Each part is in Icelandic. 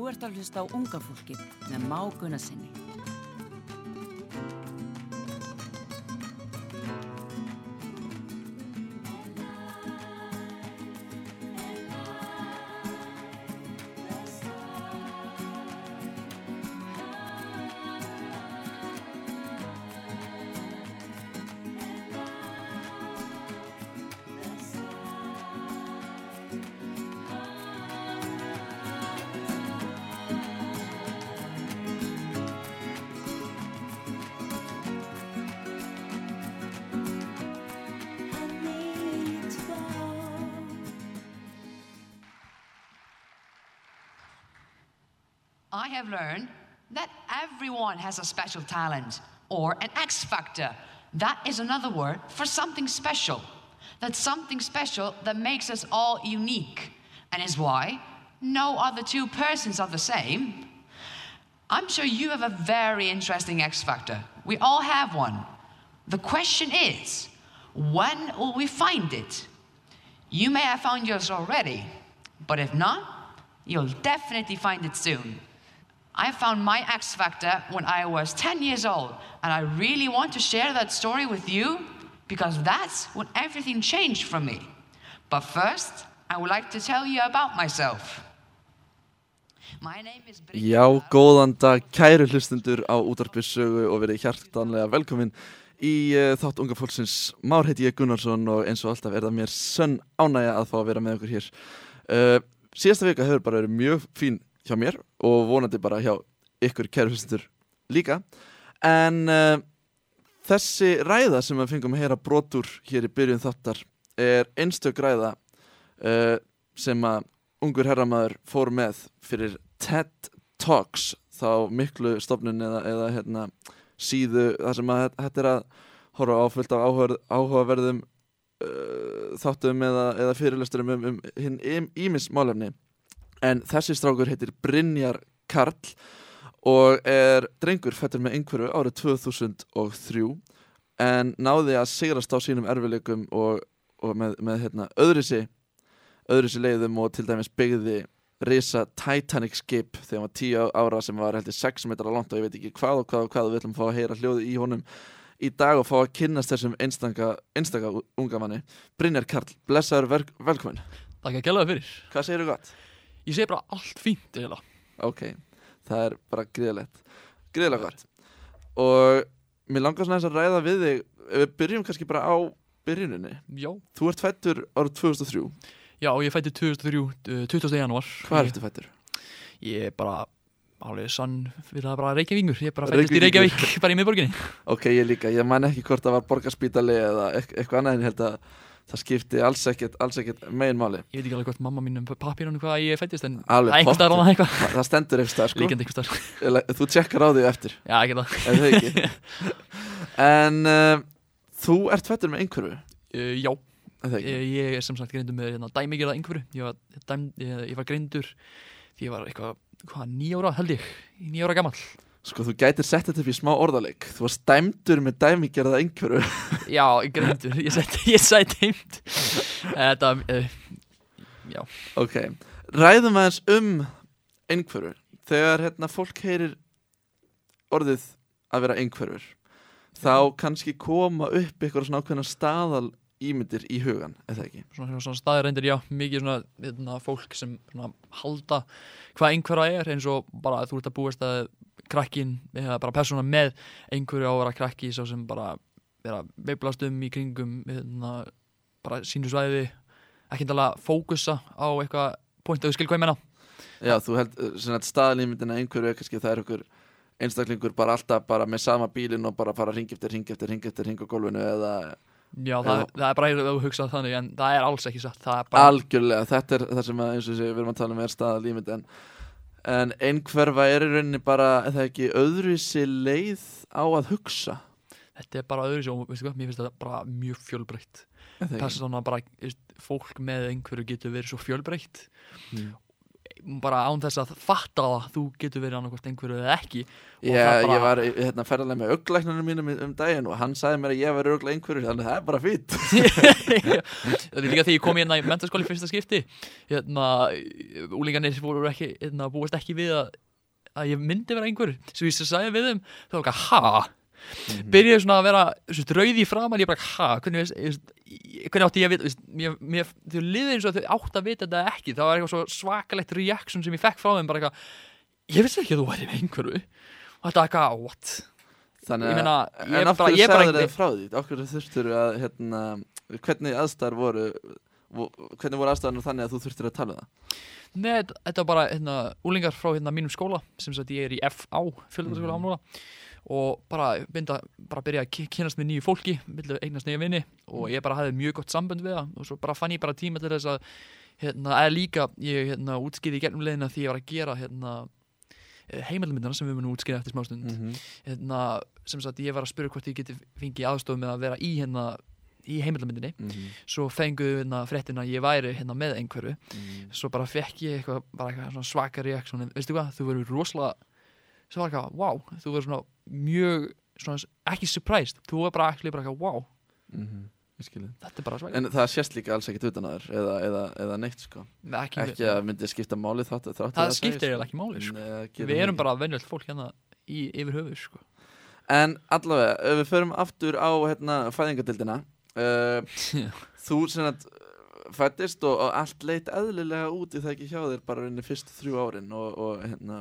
Þú ert að hlusta á unga fólkið með máguna sinni. Has a special talent or an X factor. That is another word for something special. That's something special that makes us all unique and is why no other two persons are the same. I'm sure you have a very interesting X factor. We all have one. The question is, when will we find it? You may have found yours already, but if not, you'll definitely find it soon. I found my X Factor when I was 10 years old, and I really want to share that story with you because that's when everything changed for me. But first, I would like to tell you about myself. My is Já, góðan dag kæru hlustundur á útarpissögu og verið hjartanlega velkomin í uh, þátt unga fólksins Már heiti ég Gunnarsson og eins og alltaf er það mér sönn ánægja að fá að vera með okkur hér uh, Síðasta vika hefur bara verið mjög fín hjá mér og vonandi bara hjá ykkur kæru hlustundur líka. En uh, þessi ræða sem við fengum að heyra brotur hér í byrjun þáttar er einstök ræða uh, sem að ungur herramæður fór með fyrir TED Talks þá miklu stofnun eða, eða hérna, síðu þar sem að þetta er að horfa á fullt af áhuga, áhugaverðum uh, þáttum eða, eða fyrirlesturum um, um hinn ímis málefni en þessi strákur heitir Brynjar Karl og er drengur fættur með einhverju árið 2003 en náði að sigrast á sínum erfileikum og, og með, með hérna, öðrisi öðrisi leiðum og til dæmis byggði risa Titanic skip þegar var 10 ára sem var heldur 6 metrar langt og ég veit ekki hvað og hvað og hvað við ætlum að fá að heyra hljóði í honum í dag og fá að kynnast þessum einstaka, einstaka unga manni. Brynjar Karl, blessaður vel, velkomin Takk að gæla það fyrir. Hvað segir þú gott? Ég segi bara allt fínt eiginlega. Ok, það er bara gríðalegt Gríðalega gott Og mér langar svona þess að ræða við þig ef Við byrjum kannski bara á byrjuninni Já Þú ert fættur árið 2003 Já, ég fætti 2003, uh, 20. januar Hvað ertu fættur? Ég er bara Álið sann við það bara Reykjavíkur Ég er bara fættist í. Reykjavík Bara í miðborginni Ok, ég líka, ég man ekki hvort það var borgarspítali eða eit- eitthvað annað en ég held að það skipti alls ekkert, ekkert megin máli Ég veit ekki alveg hvort mamma mín um pappírunum hvað ég fættist En það er einhver staðar pottþétt. annað eitthvað. Það það stendur eitthvað sko. Líkandi einhver staðar. Ele- Þú tjekkar á því eftir, Já, ekki það. Það en uh, þú ert fættur með einhverfu, uh, Já, það ekki? ég, ég er sem sagt greindur með hérna, dæmigerða einhverju ég ég, ég var greindur Því ég var eitthvað, hvað, nýjára held ég. Nýjára gamall Sko, þú gætir sett þetta í smá orðaleik. Þú varst dæmdur með dæmigerða einhverfu. Já, greindur, ég sætti, ég sætti heimt Þetta, uh, já. Ok, ræðum aðeins um einhverfur Þegar hérna fólk heyrir orðið að vera einhverfur þá kannski koma upp eitthvað svona ákveðna staðal ímyndir í hugan, eða ekki? svona, svona staðir reyndir, já, mikið svona, svona fólk sem svona, halda hvað einhverja er eins og bara þú ert að búast að krakkin eða bara persóna með einhverju á að vera krakki svo sem bara vera veiblast um í kringum hérna, bara sínu svæði ekki endala fókusa á eitthvað point að þú skil hvað ég menna Já, þú held svona staðalímyndina einhverju er kannski það er okkur einstaklingur bara alltaf bara með sama bílinn og bara fara ring eftir ring eftir ring eftir ring á gólfinu eða Já, það, það er bara að þú hugsað þannig en það er alls ekki satt bara, algjörlega, þetta er það sem að, eins og sé, við erum að tala um er staðalímynd en, en einhverfa er í rauninni bara, það ekki öðruvísi leið á að hugsa? Þetta er bara öðru svo, veistu hvað, mér finnst þetta bara mjög fjölbreytt. Er persóna bara, fólk með einhverju getur verið svo fjölbreytt Mm. Bara án þess að fatta það þú getur verið annarkvort einhverju eða ekki. Það bara- ég var hérna ferðarlega með auglæknunum mínum um, daginn og hann sagði mér að ég var auglæk einhverju þannig að það er bara fýtt það er líka því ég kom hérna í mentaskóli í fyrsta skipti hérna, úlingarnir voru ekki hérna, búist ekki við að, að ég myndi vera einhver svo ég sagði við þeim, þau var ekki ha byrjaði svona að vera svo, rauð í framan, ég bara ha hvernig, veist, hvernig átti ég að vita veist, mér, mér, þau liði eins og þau átti að vita þetta ekki það var eitthvað svo svakalegt reaction sem ég fekk frá þeim bara eitthvað, ég vissi ekki að þú væri með einhverju og þetta eitthvað, what Þannig Ég að, meina, ég en er af bara- hverju ég bara sagði einhver- þið frá því? Hverju þurftur að, hérna, hvernig aðstæðar voru, vo- hvernig voru aðstæðarnir þannig að þú þurftir að tala um það? Nei, þetta- þetta var bara hérna, úlingar frá hérna, mínum skóla sem sagt ég er í FA, fjöldaskóla Mhm. mm. Og bara, binda, bara byrja að kynnast með nýju fólki eignast nýja vinni og ég bara hafði mjög gott sambönd við það og svo bara fann ég bara tíma til þess að hérna, eða líka, ég hérna, útskýði í gegnum leiðina því ég var að gera hérna, heimildmyndina sem við munum útskýra eftir smástund -hmm. hérna, sem sagt ég var að spyrja hvort ég geti fengið aðstof með að vera í hérna í heimildmyndinni, svo fenguðu hérna, fréttina að ég væri hérna með einhverju. Svo bara fekk ég eitthvað, eitthvað svaka reaksjón veistu hvað, þú verður rosalega svo var eitthvað, wow, þú verður svona mjög, svona, ekki surprised. Þú verður bara actually bara wow. Ég skilji. þetta er bara svaka En það sést líka alls ekkit utan að þér eða, eða, eða neitt sko. Ekki, Ekki að myndi skipta máli þátt þátt það skiptir eiginlega ekki máli sko. við erum bara venjöld fólk hérna í, yfir höfu sko. En allavega, ef við förum aftur á hérna, fæðingadildina uh, Þú sem að fættist og, og allt leit eðlilega út í það ekki hjá þér bara rauninni fyrstu þrjú árin og, og hérna,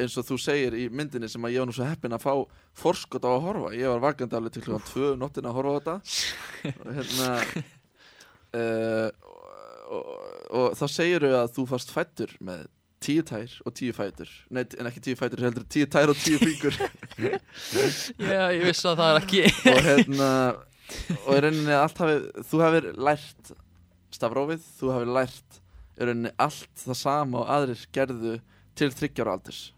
eins og þú segir í myndinni sem að ég var nú svo heppinn að fá forskot á að horfa. Ég var vakandi alveg til klukkan tvö um nóttina að horfa á þetta. Og hérna uh, og, og, og þá segir að þú fast fættur með tíu tær og tíu fætur. Nei, en ekki tíu fætur, heldur tíu tær og tíu fingur. Já, ég vissi að það er ekki. Og hérna og í rauninni allt hafi þú hafir lært stafrófið þú hafir lært í rauninni allt það sama og aðrir gerðu til þryggjára aldurs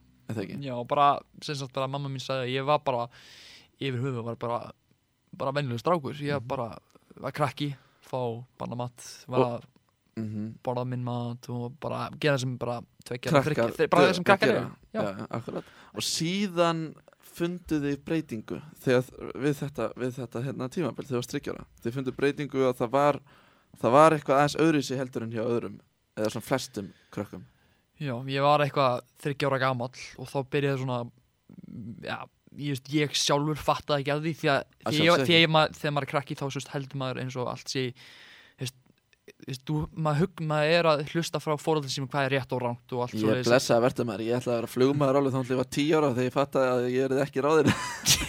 já, bara, sem sagt bara mamma mín sagði að ég var bara yfir höfu var bara, bara venjuleg strákur. Ég Mhm. bara var krakki fá barnamatt, var Og- að mm borða minn mat og bara gera sem bara tvekja, þriggja- bara það sem krakkar akkurat. Og síðan fundu þið breytingu þegar við þetta, við þetta hérna, tímabil þegar það var þryggjára þið fundu breytingu að það var það var eitthvað aðeins öðruvísi heldur en hjá öðrum eða svona flestum krökkum Já, ég var eitthvað þryggjára gamall og þá byrjaði svona já, ég, ég sjálfur fattaði ekki að því því að, Að ég, því ég, ma þegar maður er krakki þá sérst, heldur maður eins og allt sé þú maður, hugg, maður er að hlusta frá fórhaldi sem hvað er rétt og rangt og allt Ég svoleiðis. blessaði verður maður, ég ætlaði að vera flugmaður alveg þá hann var tíu ára þegar ég fattaði að ég erði ekki ráðir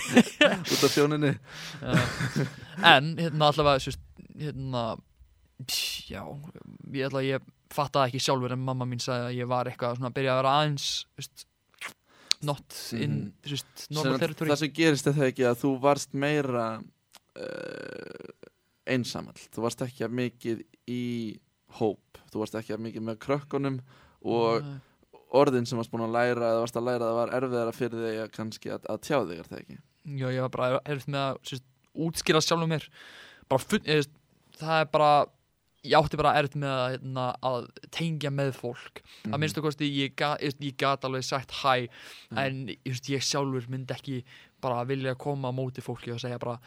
út af sjóninni en hérna allavega sérst, hérna já, ég ætla að ég fattaði ekki sjálfur en mamma mín sagði að ég var eitthvað svona að byrja að vera aðeins sérst, not in sérst, Sem normal territory. Það sem gerist er það ekki að þú varst meira uh, einsamall. Þú varst ekki að mikið í hóp, þú varst ekki að mikið með krökkunum og Nei. orðin sem varst búin að læra eða varst að læra það var erfiðara fyrir þig að kannski að, að tjá þig er það ekki? Já, ég var bara erfitt með að sérst, útskýra sjálfum mér. Bara eða, það er bara ég átti bara erfitt með að, hérna, að tengja með fólk Mhm. að minnstu kosti ég, ég, gat alveg sagt hæ Mhm. en ég, veist, ég sjálfur myndi ekki bara vilja koma á móti fólki og segja bara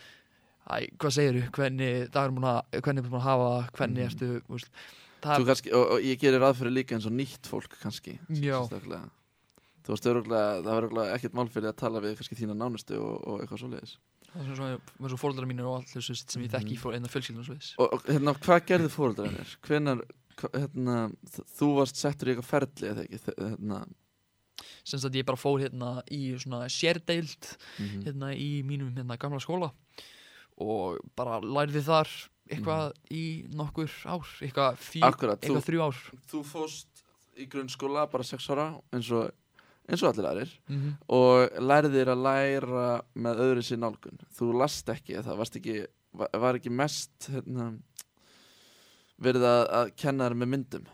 hvað segirðu, hvernig dagur múin að hvernig er múin að hafa, það? hvernig Mhm. ertu þú veist, Þú það, kannski, og, og ég gerir fyrir líka eins og nýtt fólk kannski. Þú veist, það örugglega ekkert mál fyrir að tala við kannski þína nánustu og, og eitthvað svoleiðis það er svona, svona fóröldrar mínir og allt þessu sem ég þekki Mhm. fór einna fjölskyldun og svo þess Og, og hérna, hvað gerðu fóröldrarnir? Hvenar, hva- hérna, þú varst settur í eitthvað ferli eða ekki? Hérna, sem sagt ég bara fór hérna í svona sérdeild mhm. hérna í mínum hérna gamla skóla og bara lærði þar eitthvað í nokkur ár eitthvað, fjö, Akkurat, þú, eitthvað þrjú ár þú fóst í grunnskóla bara sex ára eins og, eins og allir aðrir. Mm og lærðir að læra með öðru sér nálgun. Þú last ekki, það ekki var, ekki mest hérna, verið að, að kenna þér með myndum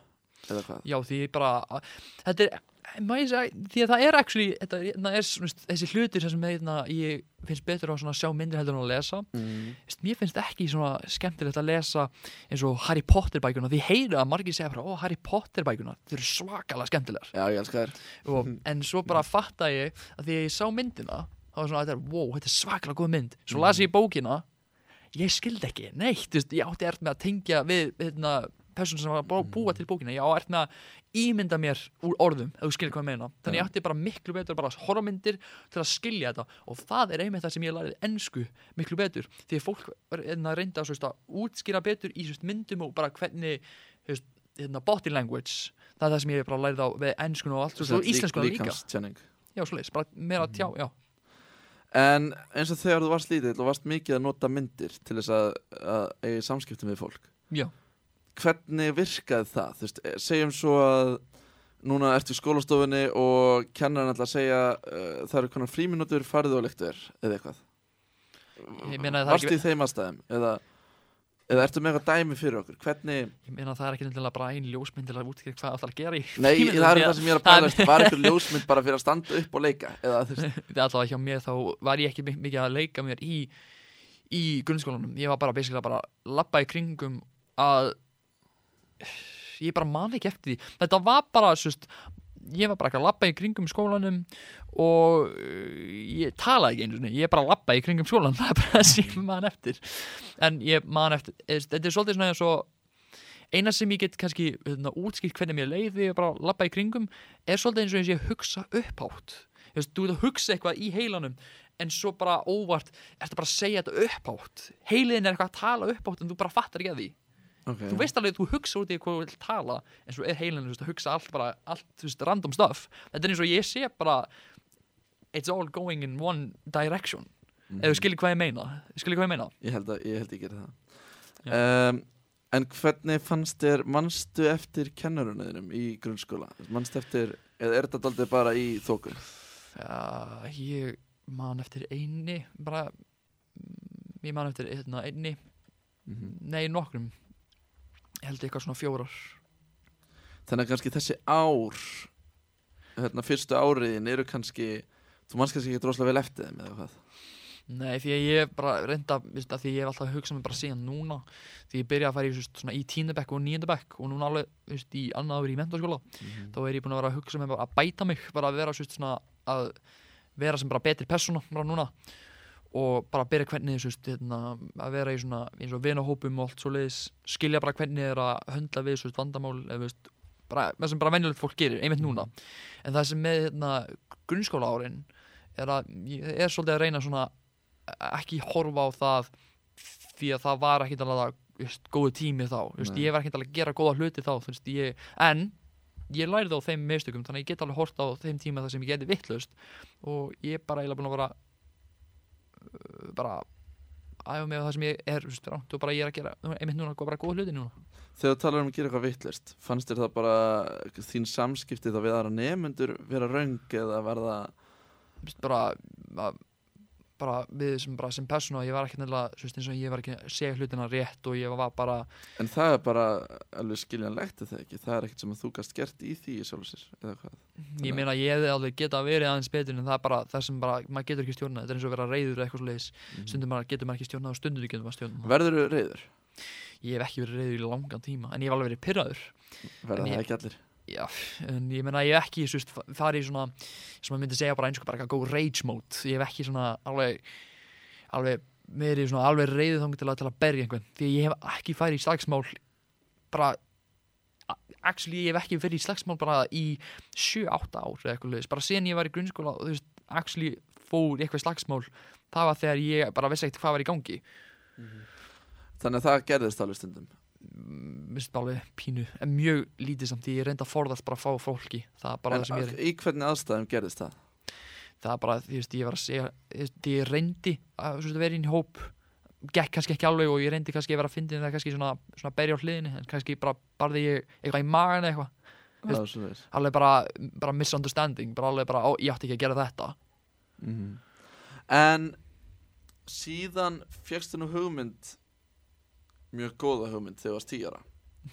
já því bara þetta er Ég segja, því að það er actually þetta, það er þessi hlutir sem hérna, ég finnst betur á að sjá myndir heldur en að lesa. Mm. Mér finnst ekki skemmtilegt að lesa eins og Harry Potter bækuna því ég heyri að margir segja bara, ó Harry Potter bækuna þau eru svakalega skemmtilegar. Já, ég elska þér en svo bara fatta ég að því að ég sá myndina þá var svona, þetta er, wow, þetta er svakalega góð mynd. Svo las ég bókina. Ég skildi ekki, neitt, ég átti ert með að tengja við, hérna, person sem var að bú- búa til bókina, ég á með að ímynda mér úr orðum, ef þú skilur hvað ég meina. Þannig ég átti bara miklu betur bara að horfa á myndir til að skilja þetta. Og það er einmitt það sem ég lærið ensku miklu betur, því að fólk hérna, að reynda að útskýra betur í svo, veist, myndum og bara hvernig þú veist, hérna, body language. Það er það sem ég bara lærið á við enskun og allt, svo, svo íslenskuna líka. já, svoleiðis, bara meira að tjá, já. En eins og þegar þú varst lítill og varst mikið að nota myndir til þess að, að eiga í samskiptum við fólk já, Hvernig virkaði það? Veist, eh, segjum svo að núna ertu í skólastofunni og kennarinn ætla að segja uh, það eru konar fríminútur, farðu og lektu þér eða eitthvað það er Varstu ekki- í þeim aðstæðum eða, eða ertu með eitthvað dæmi fyrir okkur? Hvernig, ég meina að það er ekki nefnilega bara ein ljósmynd til að útskýra hvað það ætlar að gera í nei, það er það sem ég er að það bæla Var eitthvað ljósmynd bara fyrir að standa upp og leika? Veist, Því allavega hjá mér þá var ég ekki mi- mikið að leika mér í, í grunnskólanum ég var bara bara labba í kringum að ég bara man ekki eftir því. Þetta var bara svist, ég var bara ekki að labba í kringum skólanum og ég talaði ekki einu sinni, ég bara labba í kringum skólan það er bara það sem ég man eftir. En ég man eftir, þetta er svolítið svona eins og eina sem ég get kannski hérna, útskýrt hvernig mér leið því ég bara labba í kringum er svolítið eins og eins og ég hugsa upphátt. Þú veist, þú ert að hugsa eitthvað í heilanum en svo bara óvart bara að segja þetta upphátt. Heiliðin er eitthvað að tala upphátt en þú bara fattar ekki að því okay, þú veist alveg þú hugsa út í hvað þú vilt tala en svo er heilin þú veist, að hugsa allt bara allt, þú veist, random stuff. Þetta er eins og ég sé bara it's all going in one direction. Ef þú skilir hvað ég meina skilir hvað ég meina. Ég held að ég, held geri það. Um, En hvernig fannst þér mannstu eftir kennarunniðinum í grunnskóla? Mannstu eftir, eða er þetta daldið bara í þókun? Já, ég man eftir einni bara mm, ég man eftir hérna, einni Mhm. nei nokkrum ég held eitthvað svona fjórar. Þannig að kannski þessi ár hérna, fyrstu áriðin eru kannski þú mannst kannski ekki droslega vel eftir þeim eða hvað? Nei, því að ég bara reynda að því ég hef alltaf hugsað mig bara síðan núna því ég byrja að fara í svona, í tíndabekk og níundabekk og núna alveg veist, í annaður í mentaskóla þá er ég búin að vera að hugsa mig bara að bæta mig bara að vera svona, að vera sem bara betri persóna bara núna og bara byrja hvernig just, hérna, að vera í svona eins og vinahópum og allt svo leiðis skilja bara hvernig er að höndla við just, vandamál eða það sem bara venjulegt fólk gerir, einmitt núna. En það sem með hérna, grunnskóla árin er að ég er svolítið að reyna svona ekki horfa á það því að það var ekkit alveg just, góðu tími þá, just, ég var ekkit alveg að gera góða hluti þá, veist, ég, en ég lærði á þeim mistökum, þannig að ég get alveg hort á þeim tíma þar sem ég geti vittlust og ég er bara eiginlega búin að vera bara æfa mig á það sem ég er ránt og bara ég er að gera, einmitt núna, bara góða hluti núna. Þegar þú talar um að gera eitthvað vittlist fannst þér það bara þín samskipti þá við aðra nefnendur vera röng eða Just bara, að, bara við sem, bara sem persóna, ég var ekki nefnilega þú veist, og ég var ekki að segja hlutina rétt og ég var bara en það er bara alveg skiljanlegt er það ekki, það er ekkert sem að þú gast gert í því í sjálfur sér eða hvað? Ég meina ég hefði alveg geta verið aðeins betur en það er bara það sem bara, maður getur ekki stjórnað þetta er eins og að vera reyður eitthvað svo leiðis stundum maður getur maður ekki stjórnað og stundum getur maður stjórnað. Verður þú reyður? Ég hef ekki verið reyður í langan tíma en ég hef alveg verið pyrraður Verða það ég- ekki allir? Já, en ég meina ég hef ekki svo, farið í svona, sem maður myndi segja bara eins og bara eitthvað góð rage mode. Ég hef ekki svona alveg alveg verið svona alveg reyður þannig til að, til að berja einhvern. Því ég hef ekki farið í slagsmál bara actually ég hef ekki verið í slagsmál bara í 7-8 ár eða eitthvað leiðis, bara sen ég var í grunnskóla og þú veist, actually fór eitthvað slagsmál það var þegar ég bara vissi ekkert hvað var í gangi. Þannig að það gerðist alveg stundum alveg pínu en mjög lítið samt. Ég reynda að forðast bara að fá fólki. Það er bara En það sem ég er í. hvernig aðstæðum gerðist það? það er bara, því veist, ég var að segja þú ég reyndi að þú veist, vera í hóp. Gekk kannski ekki alveg og ég reyndi kannski að vera að fyndi það kannski svona, svona berja á hliðinni en kannski bara barði ég eitthvað í magan eða eitthvað. Veist alveg bara, bara misunderstanding bara alveg bara, ó, ég átti ekki að gera þetta. Mhm. En síðan fjöxtu nú hugmynd mjög góða hugmynd þegar þú varst tíara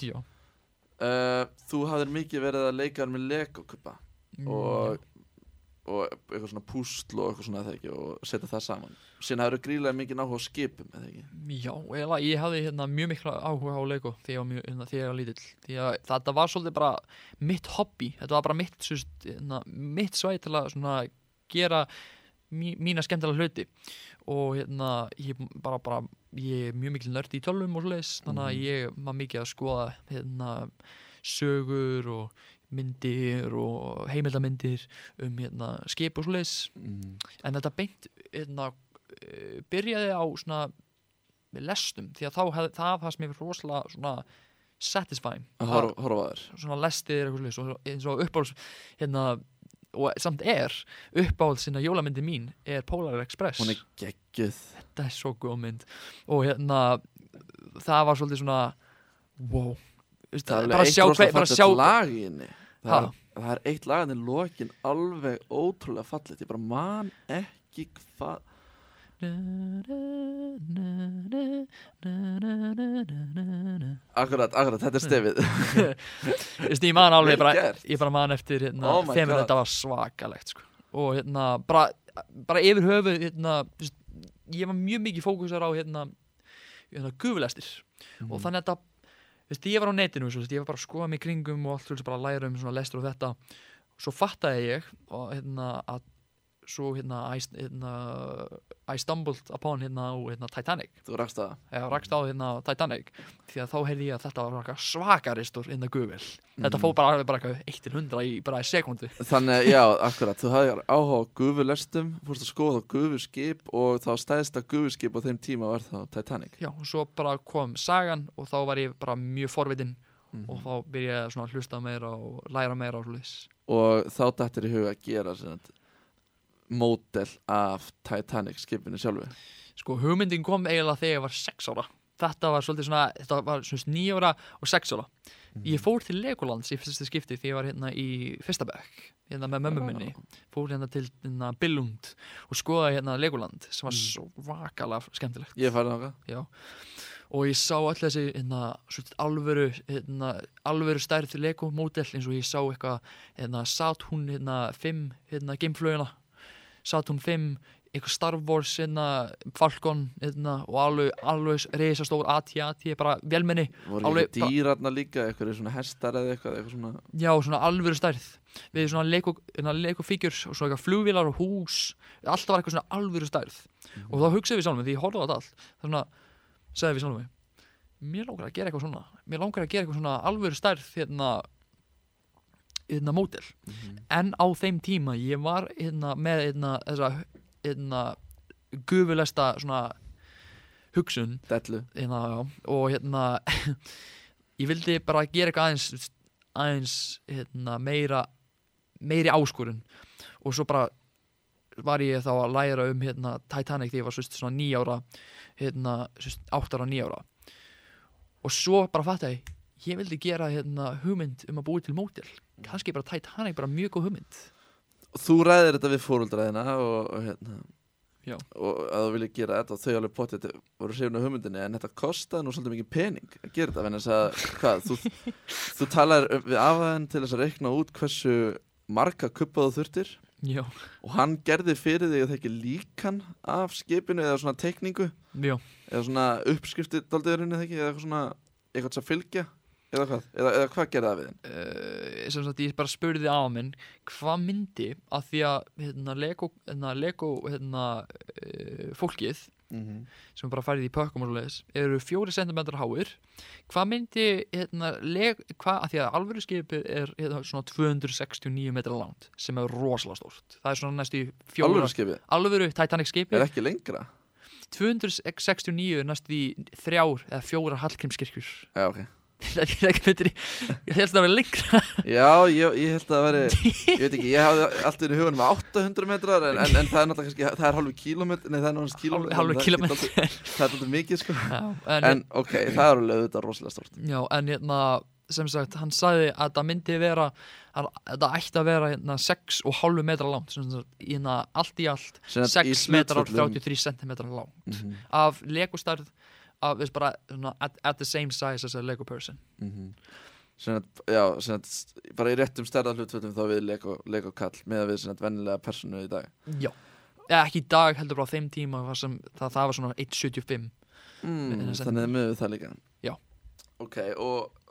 já, uh, Þú hafðir mikið verið að leika með Lego-kupa og, og eitthvað svona púsl og eitthvað svona eða ekki og setja það saman. Síðan hafður gríðlega mikið áhuga á skipum eða Já, eiginlega, ég hafði hérna, mjög mikla áhuga á Lego þegar mjög, hérna, þegar ég var lítill. Því að þetta var svolítið bara mitt hobby. Þetta var bara mitt, hérna, mitt svæð til að gera mí, mína skemmtilega hluti og hérna ég bara, bara ég er mjög mikil nörd í tölvum og svoleiðis þannig að Mhm. ég var mikið að skoða hérna sögur og myndir og heimildamindir um hérna skip og svoleiðis mm. en þetta beint hérna, uh, byrjaði á svona lestum því að þá hef, það fannst mér rosalega svona satisfying að horfa horfa á þér svona lestir eins og uppáhalds hérna og samt er uppáhalds sinna jólamyndi mín er Polar Express. Hún er geggjuð. Þetta er svo góð mynd. Og hérna það var svolítið svona wow. Það er bara eitt sjá, bara fallegt sjá lag í henni. Það er, það er eitt lag henni lokin alveg ótrúlega fallet ég bara man ekki hvað akkurat, akkurat, þetta er stefið. Ég man alveg bara, ég bara man eftir hérna, Oh þeim þetta var svakalegt sko. og hérna bara, bara yfir höfu hérna, ég var mjög mikið fókusar á hérna, hérna gufulestir. Og þannig að þetta ég var á netinu, svo, ég var bara að skoða mig kringum og allt bara að læra um lestur og þetta. Svo fattaði ég og, hérna, að svo hérna I, hérna I stumbled upon hérna á hérna, Titanic þú rakst það eða rakst á hérna Titanic því að þá heyrði ég að þetta var svakaristur innan gufil þetta Mhm. fór bara alveg bara eitthvað 1 til 100 í bara sekundu Þannig, já, akkurat, þú hafði áhuga á gufulestum, fórst að skoða á gufuskip og þá stæðsta gufuskip á þeim tíma var þá Titanic. já og svo bara kom sagan og þá var ég bara mjög forvitin Mhm. og þá byrjaði ég að hlusta meira og læra meira og Og þá dættir í huga að gera módel af Titanic skipinu sjálfu. sko hugmyndin kom eiginlega þegar ég var 6 ára. Þetta var svolítið svona, þetta var svona 9 ára og 6 ára. Ég fór til Legolands í fyrsta skipti þegar ég var hérna í fyrsta bekk hérna með mömmu minni. Fór hérna til hérna Billund og skoðaði hérna Legoland sem var svo vakalega skemmtilegt. Ég færði náttúrulega. já. Og ég sá öll þessi hérna, alvöru, hérna, alvöru stærð Lego módel eins og ég sá eitthvað hérna, Saturn hérna, 5 hérna, gameflögina Saturn 5 eitthvað Star Wars hérna, Falcon hérna, og alveg, alveg reisastór AT-AT bara velmenni Voru Alveg ekki dýrarna líka, eitthvað svona hestar eða eitthvað, eitthvað svona. Já, svona alvöru stærð. Við svona Lego, hérna, og svo eitthvað flugvílar og hús. Alltaf var eitthvað svona alvöru stærð. Og þá hugsaði við sjálfum því ég horfði á þetta allt Þannig að sagði við sjálfum Mér langar að gera eitthvað svona Mér langar að gera eitthvað svona alvöru stærð Hérna Hérna mótel En á þeim tíma ég var hérna með hérna Þessa hérna Gufulesta svona Hugsun. Hérna, já, og hérna ég vildi bara gera eitthvað aðeins aðeins hérna, meira meiri áskorun. Og svo bara var ég þá að læra um hérna, Titanic þegar ég var svist, svona nýjára hérna, áttara nýjára og svo bara fatt ég ég vildi gera hérna, hugmynd um að búi til mótil kannski bara Titanic bara mjög góð hugmynd. Þú ræðir þetta við fóruldraðina og, og hérna Já. og að þú vilja gera þetta og þau alveg potið voru hrifna af hugmyndinni en þetta kostaði nú svolítið mikið pening að gera þetta þess að hvað, þú, þú talar við afaðin til þess að reikna út hversu marga kuppa þú þurftir já, og hann gerði fyrir þig að það ekki líkan af skipinu eða svona teikningu. Já, eða svona uppskrifti ekki eða eitthvað svona eitthvað sem fylgja eða hvað, eða, eða hvað gerði það við þinn? Uh, sem sagt ég bara spurði á minn hvað myndi að því að hérna, Lego, hérna, Lego hérna, uh, fólkið sem bara færið í pökkum og svoleiðis eru fjóri centimetrar háir. Hvað myndi hérna, leg, hvað, að því að alvöru skipið er hérna, svona 269 metrar langt sem er rosalega stórt. Það er svona næstu fjóra Alvöru skipið, alvöru Titanic er skipið ekki lengra? 269 er næstu í þrjár eða fjóra Hallgrímskirkjur. Já, ok ég held að það var lengra. Já, ég, ég held að það veri Ég veit ekki, ég hafði allt í hugunum með 800 metrar en, en, en það er náttúrulega kannski, það er halvu kílómetr Nei, það er náttúrulega kílómetr Hálfur það er alltaf mikið, sko. Já, en, En ok, það er alveg auðvitað rosalega stort Já, en hérna, sem sagt, hann sagði að það myndi vera, að það ætti að vera hérna 6,5 metra langt, hérna allt í allt, Sem sagt, í 6 metrar hlutföllum- 33 centimetrar langt, Mhm, af legostarð, af, veist bara, svona, at, at the same size as a Lego person. mhm. sem að, já, að bara í réttum stærða hlutföldum þá við Lego, Lego kall með að við að vennilega personu í dag Já, Eða, ekki í dag heldur bara á þeim tíma sem, það, það var svona 1.75 mm, Þannig að með við það líka Já. Ok, og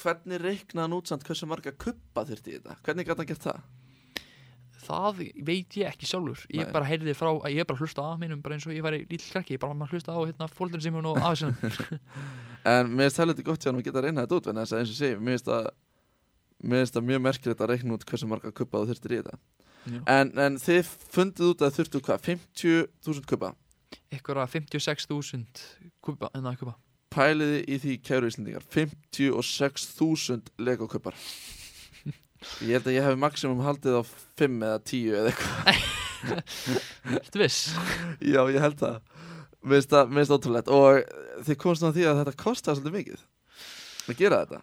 hvernig reiknaði hann út samt hversu marga kuppa þurfti í þetta? Hvernig gæti hann gert það? Það veit ég ekki sjálfur. Ég Nei. bara heyrði frá, ég er bara að hlusta á mínum bara eins og ég væri lítill krakki, ég bara maður hlusta á hérna fólkdurinn sem og aðeins En mér finnst það lítið gott hann að geta að reyna þetta út en að eins og sé, mér finnst það mér finnst það mjög merkilegt að reikna út hversu marga kuppa þú þurftir í þetta. En, en þið fundið út að þurftu hvað, 50.000 kuppa Eitthvað 56.000 kuba, en það kuba pæliði í því kæru íslendingar 56.000 Lego kuppar ég held að ég hef maksimum haldið á 5 eða 10 eða eitthvað. Ertu viss? já ég held það. Mér finnst ótrúlegt. Og þið komst á því að þetta kostar svolítið mikið að gera þetta.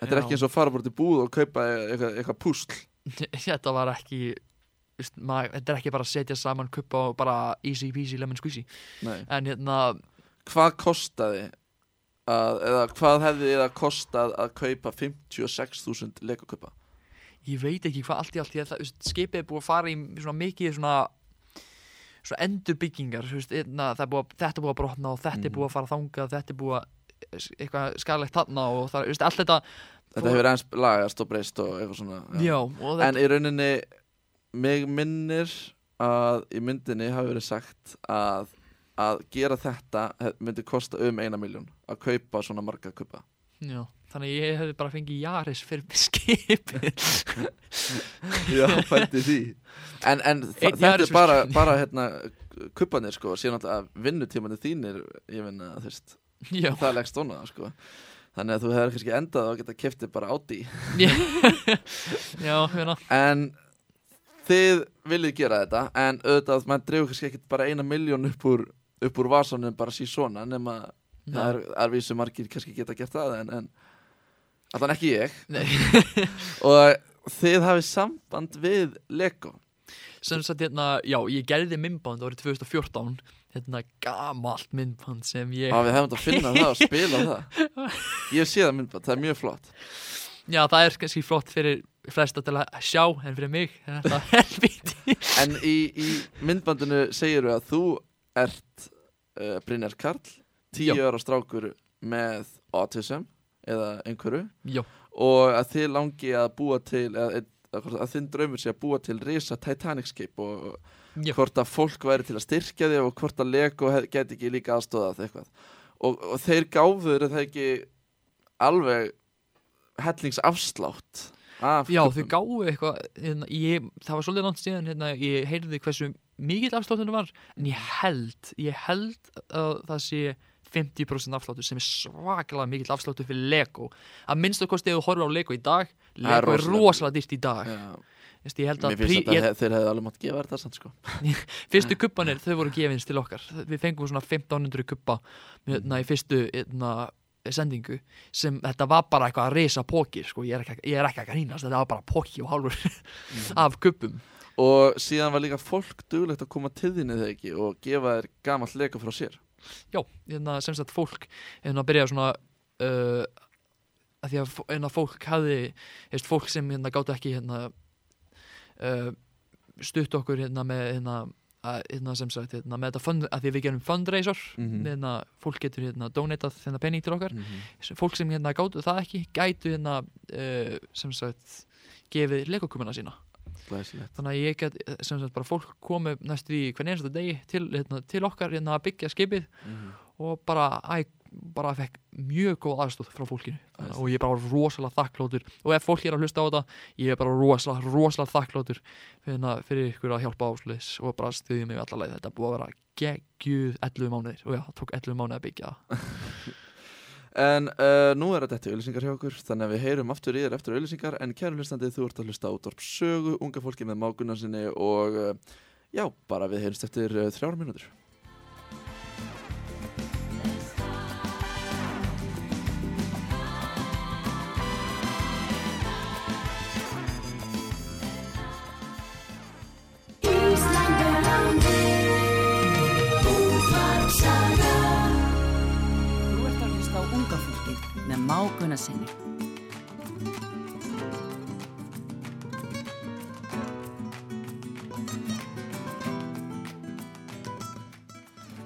Þetta er Já. ekki eins og að fara bara til búð og kaupa eitthvað, eitthvað púsl. Þetta var ekki maður, Þetta er ekki bara að setja saman kuba og bara easy peasy lemon squeezy. En hérna, hvað kostaði að, eða hvað hefði það kostað að kaupa 56.000 Lego kuppa ég veit ekki hvað allt í allt ég, það, Skipið er búið að fara í svona mikið svona Svona endurbyggingar Þetta er búið að brotna og þetta er Mhm. búið að fara þangað Þetta er búið að eitthvað skalegt þarna og það, veist, allt þetta þetta hefur eins lagast og breyst og eitthvað svona Já, og þetta En í rauninni mig minnir að í myndinni hafi verið sagt að að gera þetta hef- myndi kosta um eina miljón að kaupa svona marga kupa. Já, þannig að ég hefði bara fengið Jaris fyrir skipið. Já, pælti því. En, en þetta er bara, bara hérna kupanir sko, síðan alltaf að vinnutímanir þínir ég veist, Já, það leggst svona sko. Þannig að þú hefur kannski endað að geta keftið bara áti já, hérna. En þið viljið gera þetta En auðvitað, mann dreifur kannski ekkit bara eina miljón upp úr, úr vasanum bara síð svona nema það er, er vísu margir kannski geta gert það en, en allan ekki ég. Og þið hafið samband við Lego. Sem sagt hérna, já, ég gerði myndband árið 2014 hérna gamalt myndband sem ég og við hefum þetta að finna það og spila það. Ég séð það myndband, það er mjög flott. Já, það er kannski flott fyrir flesta til að sjá en fyrir mig. Er þetta helviti en í, í myndbandinu segir við að þú ert uh, Brynjar Karl tíu Já. ára strákur með autism eða einhverju. Já, og að þið langi að búa til að, að, þinn draumur sé að búa til risa Titanic skip og já, hvort að fólk væri til að styrkja þig og hvort að Lego geti ekki líka aðstóðað eitthvað. Og, og þeir gáfuður það ekki alveg hellingsafslátt af já þau gáðu eitthvað hérna, ég, það var svolítið langt síðan hérna, ég heyrði hversu mikill afsláttunum var en ég held, ég held að það sé 50% afsláttur sem er svakalega mikill afsláttur fyrir Lego. Að minnst að kosti ef þú horfir á Lego í dag Lego er rosalega- dýrt í dag. Já, Vist, Mér að finnst þetta ég... þeir hefði alveg mátt gefa þetta samt sko. Fyrstu kubbanir þau voru gefins til okkar. Við fengum svona 1500 kubba hérna, í fyrstu hérna, sendingu sem þetta var bara eitthvað að risa pókir sko. ég er ekki, ég er ekki að grínast þetta var bara póki og hálfur af kubbum. Og síðan var líka fólk duglegt að koma til þínu þegar ekki og gefa þér gamalt Lego frá sér já, hérna, sem sagt fólk hérna byrjaði svona uh, að því að hérna, fólk hafði hefst, fólk sem hérna gátu ekki hérna uh, stutt okkur hérna með hérna, að, hérna sem sagt hérna, með þetta fund, að því við gerum fundraiser Mhm. hérna, fólk getur hérna donatað hérna penning til okkar mm -hmm. fólk sem hérna gátu það ekki gætu hérna uh, sem sagt gefið legokumina sína Glæsilegt. Þannig að ég get sem sagt bara fólk komu næstu í hvern einasta degi til, hérna, til okkar hérna að byggja skipið mm og bara, æ, bara fekk mjög góð aðstóð frá fólkinu. Æðislegt. og ég er bara rosalega þakklótur og ef fólk er að hlusta á þetta ég er bara rosalega, rosalega þakklótur fyrir, fyrir ykkur að hjálpa ásluðis og bara stuðið mig allar leið. Þetta búið að vera geggjuð 11 mánuðir. Og já, það tók 11 mánuðir að byggja það En uh, nú er þetta auðlýsingar hjá okkur Þannig að við heyrum aftur í þér eftir auðlýsingar En kæru hlustandi þú ert að hlusta á Dorp Sögu Unga fólki með mágunar sinni Og uh, já, bara við heyrumst eftir uh, þrjár mínútur Mannfólkið með máguna sinni.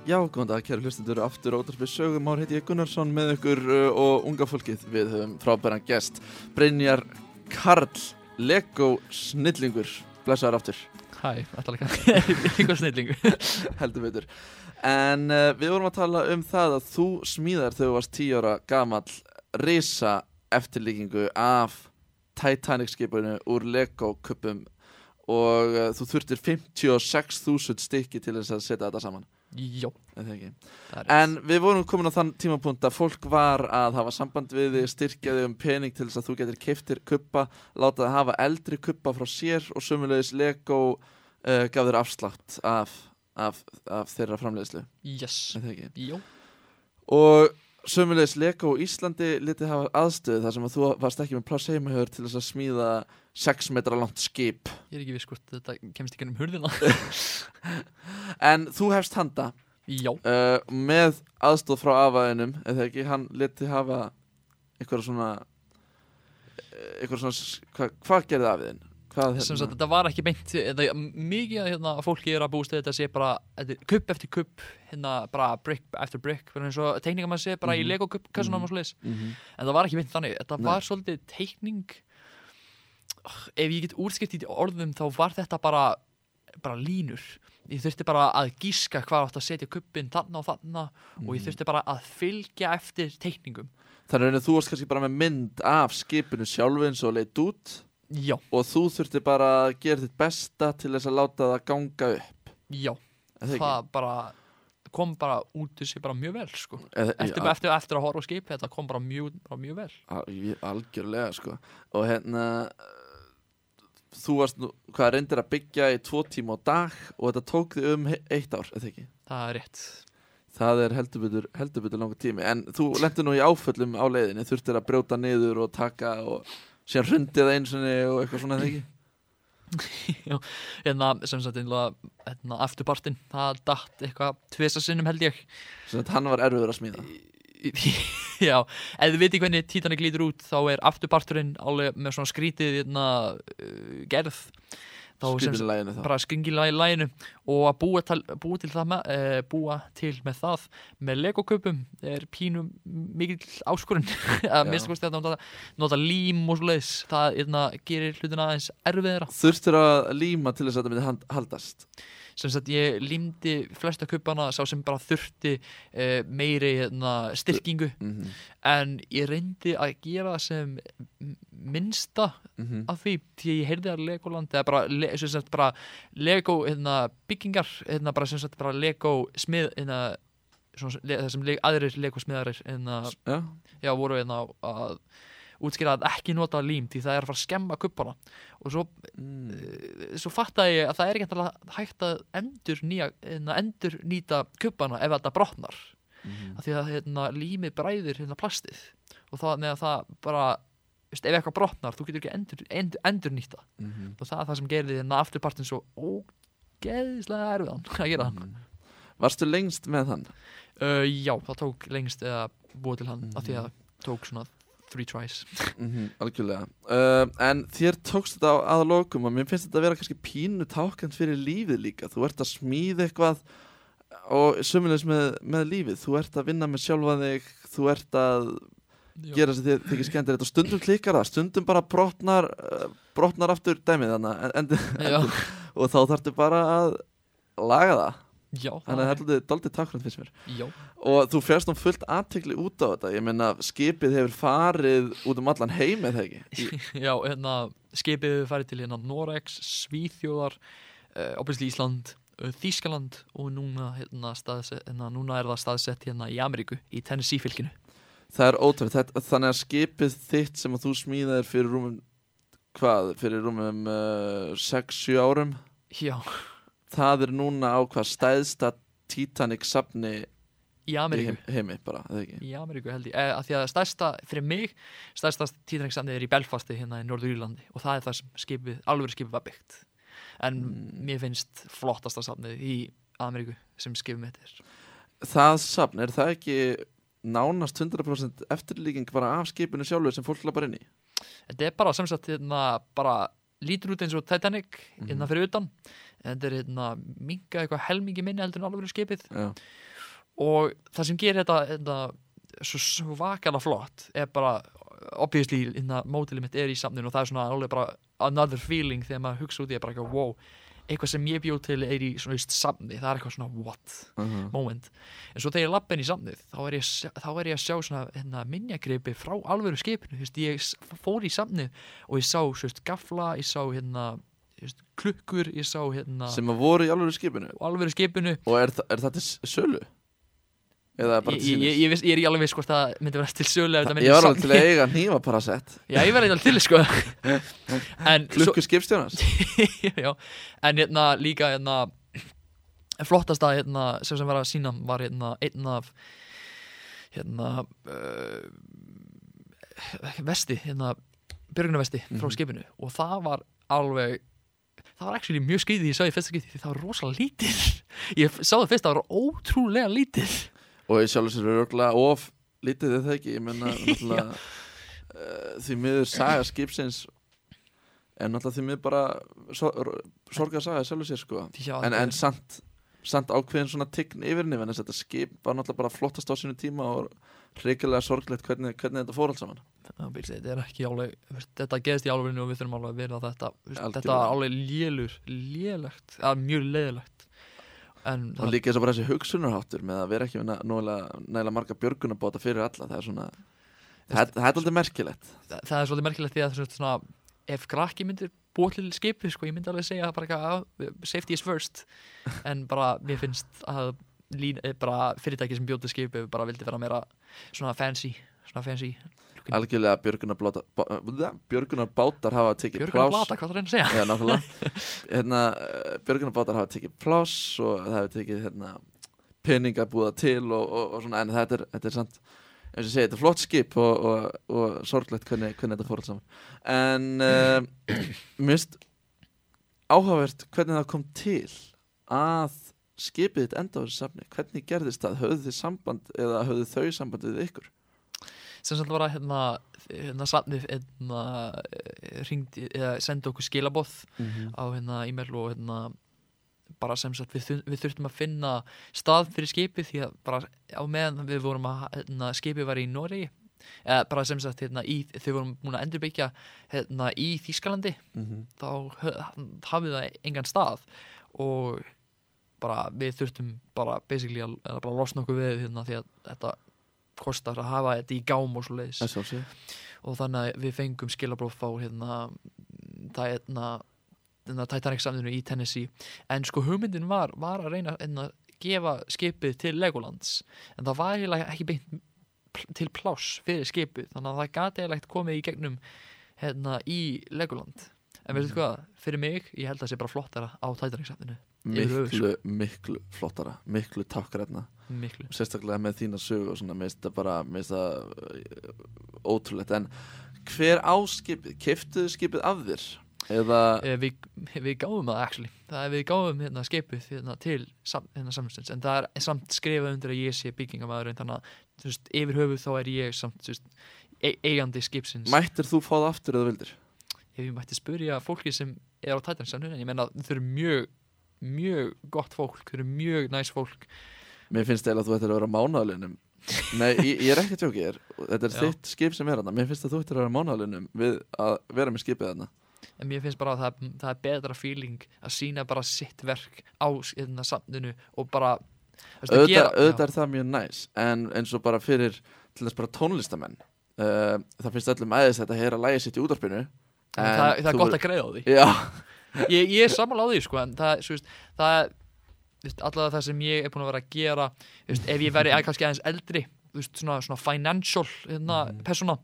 Já, góðan dag, kæru hlustendur, aftur ótarsbyrg sögumár heiti ég Gunnarsson með ykkur uh, og unga fólkið. Við höfum frábæran gest. Brynjar Karl Lego Snillingur, blessaður aftur. Hæ, alltaf ekki Lego Snillingur. Heldur veitur En uh, við vorum að tala um það að þú smíðar þegar þú varst 10 ára gamall risa eftirlíkingu af Titanic skipinu úr Lego kuppum og uh, þú þurftir 56.000 stykki til þess að setja þetta saman. Er En við vorum komin á þann tímapunkt að fólk var að hafa samband við þig, styrkja þig um pening til þess að þú getur keiftir kuppa, láta það hafa eldri kuppa frá sér og sömulegis Lego uh, gaf þér afslátt af, af, af þeirra framleiðslu, Yes? Já, Og sömulegis Lego Íslandi litið hafa aðstöðu þar sem að þú varst ekki með pláss heimahör til þess að smíða 6 metra langt skip. ég er ekki viss hvort þetta kemst ekki um hurðina. En þú hefst handa. Já, uh, með aðstóð frá afaðinum eða ekki, hann leti hafa eitthvað svona eitthvað svona, hva, hvað gerði afiðin? Hvað sem sagt þetta var ekki beint eða, mikið að hérna, fólki er að búist við þetta sé bara kupp eftir kupp hérna bara brick eftir brick teikninga maður sé bara í Mhm. Lego kupp Mhm. mm -hmm. en það var ekki beint þannig, þetta Nei. var svolítið teikning ef ég get úrskipt í orðum þá var þetta bara bara línur ég þurfti bara að gíska hvað átt að setja kuppin þarna og þarna og ég þurfti bara að fylgja eftir teikningum Þannig að þú varst kannski bara með mynd af skipinu sjálfu eins og leitt út já, og þú þurfti bara að gera þitt besta til þess að láta það ganga upp. Já, það það bara kom bara út þessi bara mjög vel sko. Eða, eftir, al- eftir, eftir að horfa á skip þetta kom bara mjög, bara mjög vel. Al- algjörlega sko. Og hérna þú varst nú, hvað reyndir að byggja í tvo tíma á dag og þetta tók þig um eitt ár, eða ekki? það er rétt. Það er heldur betur, heldur langur tími. En þú lendir nú í áföllum á leiðinni Þurftir að brjóta niður og taka Og síðan hrundið sinni og eitthvað svona ekki? Já, hérna sem sagt einlega, hérna, afturpartin, það datt eitthvað tvisa sinnum held ég. Svona að hann var erfiður að smíða. Já, ef þið viti hvernig Titanic lítur út þá er afturparturinn alveg með svona skrítið hérna, uh, gerð þá sem Skrifinu læginu þá. bara skringilega í læginu og að búa til, búa til það með, uh, búa til með það. Með legoköpum er pínu mikil áskorun að minnst kosti að nota, nota lím og svo leiðis það hérna, gerir hlutina aðeins erfiðra Þurftir að líma til þess að þetta myndi haldast? Sem sagt ég límdi flesta kuppana sá sem bara þurfti uh, meiri hérna, styrkingu. Mm en ég reyndi að gera sem minnsta -hmm. af því því ég heyrði að Legoland eða bara, le, sagt, bara Lego hérna, byggingar hérna, bara, sagt, bara Lego smið hérna, svona, sem le, aðrir Lego smiðarir hérna, Já, voru hérna, að útskýra að ekki nota lím því það er að fara að skemma kuppana og svo, mm. eh, svo fattaði ég að það er ekki hægt að endur, nýja, hérna, endur nýta kuppana ef þetta brotnar. Mm því að hérna, límið bræðir hérna plastið. Og það það bara veist, ef eitthvað brotnar, þú getur ekki endur, endur, endur nýta -hmm. og það er það sem gerði hérna afturpartin svo ógeðislega erfiðan að gera hann Mhm. Varstu lengst með hann? uh, já, það tók lengst eða búið til hann Mhm. af því að það tók svona three tries Mm algjörlega uh, En þér tókst þetta á aðalokum og mér finnst þetta að vera kannski pínu tákant fyrir lífið líka Þú ert að smíða eitthvað og sömulegis með, með lífið Þú ert að vinna með sjálfa þig Þú ert að. Gera sem þið þykir skemmtilegt og stundum klikkar það, stundum bara brotnar uh, brotnar aftur dæmið þannig og þá þarftu bara að laga það. Já, þannig að þetta er daldið takkrand finnst mér. Já, og þú fjast nú fullt aðtekli út á þetta ég meina skipið hefur farið út um allan heim eða ekki? Í, já, hérna skipið við farið til hérna Norex, Svíþjóðar uh, obviously Ísland uh, Þískaland og núna, hérna, staðsett, hérna, núna er það staðsett hérna í Ameríku í Tennessee fylkinu það er ótrúið þannig að skipið þitt sem að þú smíðaðir fyrir rúmum hvað, fyrir rúmum uh, 6-7 árum? Já, það er núna á hvað stæðsta Titanic safni í í Ameríku. heim, heimi bara, eða ekki? Í Ameríku held ég, eh, að því að stærsta fyrir mig, stærsta tíðræksamnið er í Belfasti hérna í Norður Írlandi og það er það sem skipið, alveg skipið var byggt. En Mm. mér finnst flottasta safnið í Ameríku sem skipið mitt er. Það safn, er það ekki nánast 100% eftirlíking bara af skipinu sjálfur sem fólk lappar inn í Þetta er bara sem sagt hérna, bara lítur út eins og Titanic Mhm. hérna fyrir utan en þetta er hérna minga eitthvað helmingi minni heldur en alveg skipið Já. og það sem gerir þetta, þetta svo svakalega flott er bara obviously, hérna, mótilið mitt er í samninu og það er svona alveg bara another feeling þegar maður hugsa út í að bara eitthvað, wow eitthvað sem ég bjóð til er í svona just, samni það er eitthvað svona what Mhm. moment. En svo þegar ég lappa inn í samnið þá er ég, þá er ég að sjá svona hérna, minjagripi frá alvöru skipinu. Veist, ég fór í samnið og ég sá veist, gafla, ég sá hérna, veist, klukkur, ég sá hérna, sem að voru í alveg skipinu? Alvöru skipinu. Og er, er s- sölu? Ég, ég, ég, ég, er ekki alveg viss hvort það myndi vera til myndi ég var í alveg til að eiga nýma parasett. Já, ég verði alveg til sko. Klukku skipstjónars já, en hérna líka hérna flottasta hérna sem sem var að sína var hérna einn af hérna uh, vesti, hérna björgunarvesti frá Mhm. skipinu. Og það var alveg það var actually mjög skrítið ég sá í fyrsta skipti því það var rosalega lítið ég sá það fyrst það var ótrúlega lítið og ég sjálfur sér örgulega of lítið það ekki, ég menna uh, því miður saga skipsins en náttúrulega því miður bara sor sorga saga sjálfur sér sko. Já, en, þetta en samt, samt ákveðin svona tign yfir henni, en þetta skip var náttúrulega bara flottast á sínu tíma og hrikilega sorglegt hvernig, hvernig þetta fór allt saman. Þetta er ekki veist, þetta geðist í alveginu og við þurfum alveg að vera þetta Algjörlega. þetta er alveg lélur lélegt, mjög leðilegt en og líka þess að bara þessi hugsunarháttur með að vera ekki með nægilega, marga björgunabóta fyrir alla það er svona það, er aldrei merkilegt. Það, það er svolítið merkilegt því að svona, ef krakki myndir búa til skipi sko, ég myndi alveg segja eitthvað, "Ah, safety is first. En bara mér finnst að lín, eh, bara fyrirtæki sem bjóti skipi bara vildi vera meira svona fancy svona fancy algjörlega björgunarbátar björgunarbátar hafa tekið Björgun segja? Já, nákvæmlega. Hérna, Björgunarbátar hafa tekið pláss og það hafa tekið hérna, peninga búða til og, og, og svona, en þetta er, þetta er samt eins og segi, þetta er flott skip og, og, og sorglegt hvernig, hvernig þetta fór alls saman. En uh, mist áhugavert hvernig það kom til að skipið þitt enda á þessu safni. Hvernig gerðist það, höfðu þið samband eða höfðu þau samband við ykkur sem sagt var að hérna, hérna safnið hérna, ringdi, eða sendi okkur skilabóð á hérna e-mail og hérna bara sem sagt við, við þurftum að finna stað fyrir skipið því að bara á meðan við vorum að hérna, skipið var í Noregi eða bara sem sagt hérna, í, þau vorum múin að endurbyggja hérna, í Þýskalandi mm -hmm. þá hafði það engan stað og bara við þurftum bara basically að, að bara losna okkur við hérna, því að þetta kostar að hafa þetta í gám og svo leiðis og þannig að við fengum skilabróf á hérna, það er hérna, hérna Titanic samðinu í Tennessee. En sko hugmyndin var, var að reyna hérna, að gefa skipið til Legolands. En það var eiginlega ekki beint til pláss fyrir skipið. Þannig að það gati eiginlega komið í gegnum hérna í Legoland. En veistu Mhm. hvað, fyrir mig, ég held að það sé bara flottara á Titanic samðinu miklu, miklu flottara miklu takkrætna miklu. Sérstaklega með þína sög og svona, mér finnst það bara, finnst það ótrúlegt, en hver á skipið, keftuðu skipið af þér? Eða, Eh, við, við gáum það actually. Það við gáum hérna skipið hérna, til sam, hérna samstins en það er samt skrifað undir að ég sé byggingamæður þannig að þú veist, yfir höfuð þá er ég samt þú veist, e eigandi skipsins. Mættir þú fá það aftur eða vildir? ef ég mætti spurja fólki sem er á tætansamnu en ég menna þau eru mjög mjög gott fólk, þau eru mjög næs fólk. Mér finnst eiginlega að þú ættir að vera mánaðalinum Nei, ég, ég er ekki að tjóki þér Þetta er Já. þitt skip sem er þarna. Mér finnst að þú ættir að vera mánaðalinum við að vera með skipið þarna. En mér finnst bara að það, það er betra feeling að sína bara sitt verk á hérna, samninu og bara þú veist, að auðvitað, gera- auðvitað er það mjög næs En eins og bara fyrir til þess bara tónlistamenn uh, Það finnst öllum aðeins þetta að heyra lægi sitt í útarpinu Já, það, það er gott að greiða á því. Já, ég, ég er sammála á því sko, en það, svo veist, það allavega það sem ég er búin að vera að gera veist, ef ég veri kannski aðeins eldri veist, svona, svona financial hérna, Mhm. persóna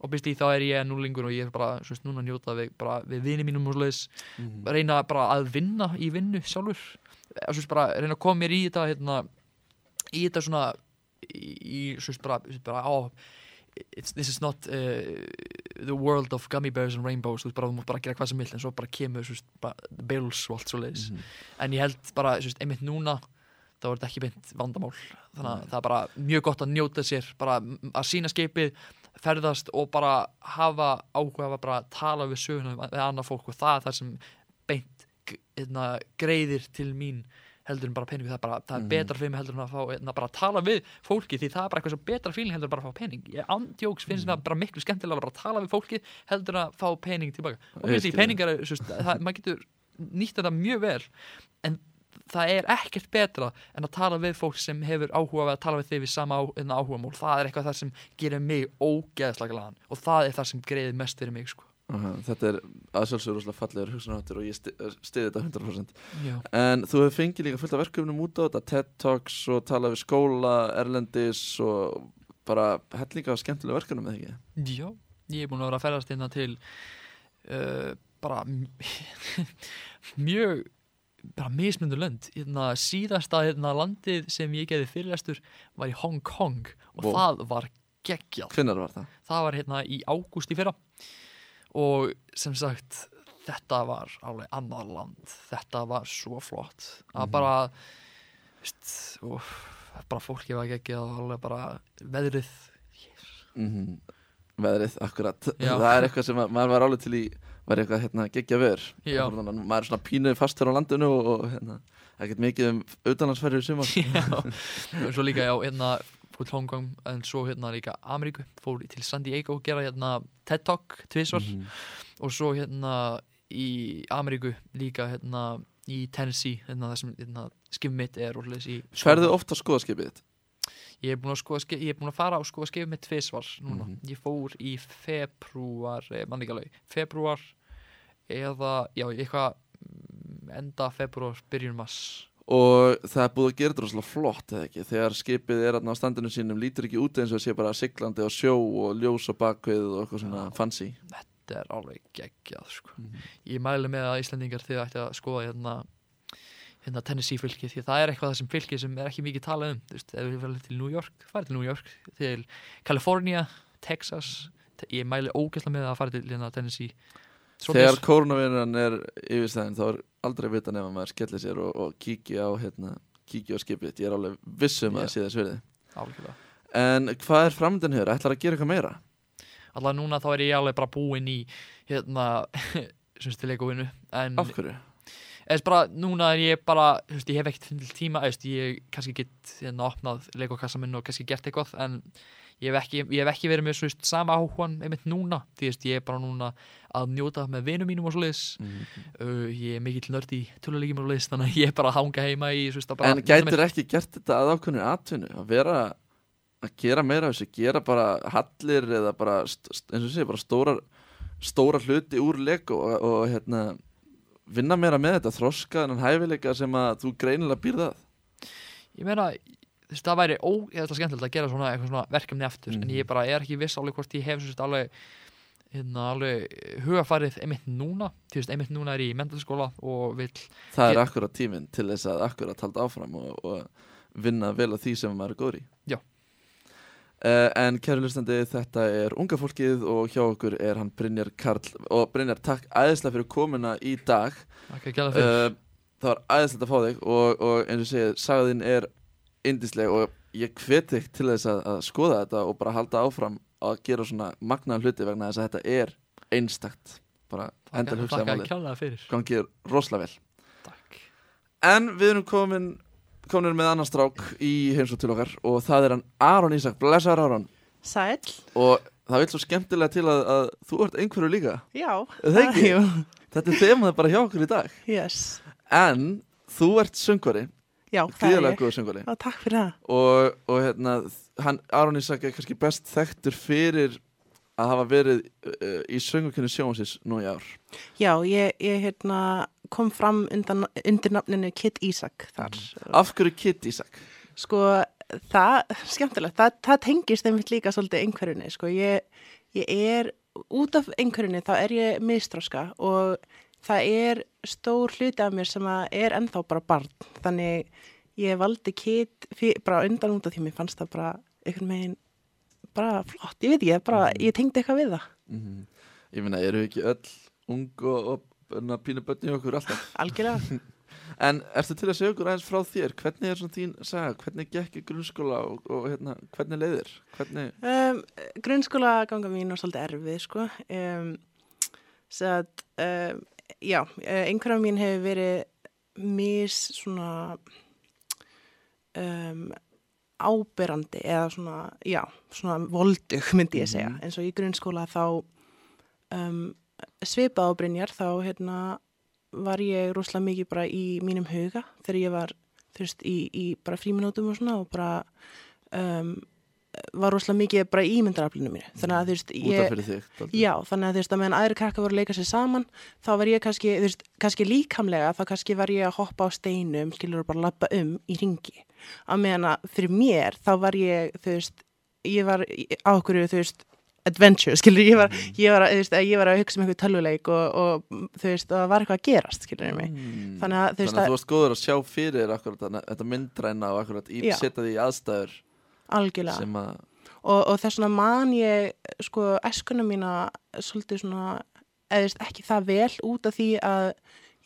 og býst í þá er ég núlingur og ég er bara svo veist, núna njóta við, við vini mínum og svoleiðis Mhm. reyna bara að vinna í vinnu sjálfur og svo veist, bara reyna að koma mér í þetta hérna, í þetta svona í, í svo veist, bara, bara á this is not uh, the world of gummy bears and rainbows þú veist bara, þú mátt bara gera hvað sem vill en svo bara kemur veist, bara, the bills og allt svo leiðis Mhm. en ég held bara, veist, einmitt núna þá er þetta ekki beint vandamál þannig að Nei. það er bara mjög gott að njóta sér bara að sína skipið ferðast og bara hafa áhuga að bara tala við söguna við annað fólk og það er það sem beint hérna, greiðir til mín heldur en bara peningu það er, bara, það er Mhm. betra fyrir mig heldur en að fá hérna, bara að tala við fólki því það er bara eitthvað svo betra fíling heldur en bara að fá pening ég andjóks finnst Mhm. það bara miklu skemmtilega bara að tala við fólki heldur en að fá pening tilbaka og mér skil því peningar maður getur nýtt þetta mjög vel en það er ekkert betra en að tala við fólk sem hefur áhuga við að tala við þig við sama á, áhuga mál það er eitthvað það sem gerir mig ógeðslega glaðan og það er það sem greiðir mest fyrir mig sko. Þetta er að sjálfsögur rosalega fallegur hugsunarháttur og ég sti- stiði þetta 100% Já. En þú hefur fengið líka fullt af verkefnum út á þetta TED Talks og talað við skóla, erlendis og bara hellinga skemmtilega verkefnum eða ekki Já, ég er búin að vera að ferðast hérna til uh, bara mjög bara mismundur lönd hérna, síðasta hérna, landið sem ég geði fyrirlestur var í Hong Kong og Wow. það var geggjað Hvinnar var það? það var hérna í ágúst í fyrra og sem sagt þetta var alveg annar land. Þetta var svo flott. Að Mhm. bara veist, og bara fólki var og alveg bara veðrið. Mm Veðrið, akkurat. Já. Það er eitthvað sem að, maður var alveg til í var eitthvað hérna. Þannig að maður er svona pínu fastur á landinu og, og hérna, ekkert mikið um auðlandsferðir sumar. Já, og svo líka já, hérna fór til Hong Kong en svo hérna líka Ameríku fór til San Diego að gera hérna TED Talk tvisvar Mhm. og svo hérna í Ameríku líka hérna í Tennessee hérna það sem hérna, skip mitt er og hlutis í Ferðu oft á skoðaskipið þitt? ég er búin að, skoða, ég er búin að fara og skoða skip mitt tvisvar núna Mhm. ég fór í februar eh, mann ekki alveg, februar eða, já, eitthvað mm, enda februar, byrjun mass Og það er búið að gera þetta rosalega flott eða ekki Þegar skipið er þarna á standinu sínum lítur ekki út eins og sé bara siglandi á sjó og ljós á bakvið og eitthvað svona Já. fancy þetta er alveg geggjað sko. Mhm. ég mæli með að Íslandingar þið ætti að skoða hérna, hérna Tennessee fylki því að það er eitthvað þessum fylki sem er ekki mikið talað um þú veist, ef við verðum til New York, farið til New York til California, Texas te- ég mæli ógæsla með að fara til hérna, Tennessee Þegar koronaviran er yfirstæðin þá er aldrei vita nefn að maður skellir sér og, og kíki á hérna, á skipið Ég er alveg vissum að Já. það sé þess algjörlega En hvað er framöndan hér? Ætlar að gera eitthvað meira? allavega núna þá er ég alveg bara búinn í hérna sem til leikuvinu en Af hverju? Eða bara núna er ég bara veist, ég hef ekkert fundið tíma eða, ég kannski get hérna opnað leikokassa minn og kannski gert eitthvað en ég hef ekki, ég hef ekki verið með svo veist, sama áhugan einmitt núna. Því veist, ég er bara núna að njóta með vinum mínum og svo leiðis Mm. uh, ég er mikill nörd í töluleikjum og svo leiðis þannig að ég er bara að hanga heima í svo veist, að bara, En gætir ekki gert þetta að ákveðinu atvinnu? Að vera að gera meira af þessu, gera bara hallir eða bara, eins og sé, bara stóra, stóra hluti úr Lego og, og hérna vinna meira með þetta, þroska þennan hæfileika sem að þú greinilega býrð að ég meina þú veist, það væri ógeðslega skemmtilegt að gera svona, svona verkefni eftir en Mhm. ég bara er ekki viss alveg hvort ég hef veist, alveg hérna alveg hugafarið einmitt núna því veist, einmitt núna er ég í mentalskóla og vill Það er akkurat tíminn til þess að akkurat halda áfram og, og vinna vel að því sem maður er góður í Já. Uh, en kæru hlustandi, þetta er unga fólkið og hjá okkur er hann Brynjar Karl. Og Brynjar, takk æðislega fyrir komuna í dag. Ekki að gera fyrir. Uh, Það var æðislegt að fá þig og, og eins og segið, sagaðinn er indisleg og ég hveti þig til þess að, að skoða þetta og bara halda áfram að gera svona magnaðan hluti vegna þess að þetta er einstakt. Bara endur hugsaði Takk að málið. kjálega fyrir. Gangið rosalega vel. Takk. En við erum komin komin með annan strák í heimsótt til okkar og það er hann Aron Ísak, blessaður Aron. Sæl, og það vil svo skemmtilega til að, að þú ert einhverju líka. Já. Þetta er þemað bara hjá okkur í dag. Yes. En þú ert söngvari, Já, það er ég. Já, takk fyrir það. Og, og hérna, hann, Aron Ísak er kannski best þekktur fyrir að hafa verið uh, í söngvakunni sjónsins nú í ár. Já, ég, ég hérna, kom fram undan, undir nafninu Kit Ísak þar. Af hverju Kid Ísak? Sko, það, skemmtilegt það, það tengist einmitt líka svolítið einhverjunni Sko, ég, ég er út af einhverjunni, þá er ég mistráska og það er stór hluti af mér sem er ennþá bara barn. Þannig ég valdi Kit bara undan út af því mér fannst það bara einhvern veginn bara flott, ég veit ekki, bara, ég tengdi eitthvað við það. Mm Ég meina, eru ekki öll ung og, og pínu börni okkur alltaf algjörlega En ertu til að segja okkur aðeins frá þér? Hvernig er svona þín saga? Hvernig gekk í grunnskóla og, og hérna, hvernig leiðir? Hvernig... Um, grunnskóla ganga mín var svolítið erfið, sko. Um, svo að, um, já, eh, einhverja mín hefur verið mis svona áberandi eða svona, já, svona voldug myndi ég segja, Mhm. eins og í grunnskóla þá svipað á Brynjar þá hérna var ég rosalega mikið bara í mínum huga þegar ég var þú veist, í, í bara fríminútum og svona og bara um, var rosalega mikið bara í ímyndaraflinu mínu þannig að þú veist, ég. Já, þannig að þú veist að meðan aðri krakka voru að leika sér saman þá var ég kannski, þú veist, kannski líkamlega þá kannski var ég að hoppa á steinum skilur bara lappa um í ringi að meðan að fyrir mér þá var ég þú veist, ég var á okkur þú veist, adventure, skilur ég var, ég var, að- veist, ég var að hugsa um eitthvað tölvuleik og, og þú veist, það var eitthvað að gerast skilur mig, Mm. þannig að þú veist Þannig að þú varst góður að sjá fyrir akkurat, þetta myndræna og akkurat í, setja því aðstæður algjörlega. að og, og þess vegna man ég sko eskuna mína svolítið svona eða þú veist, ekki það vel út af því að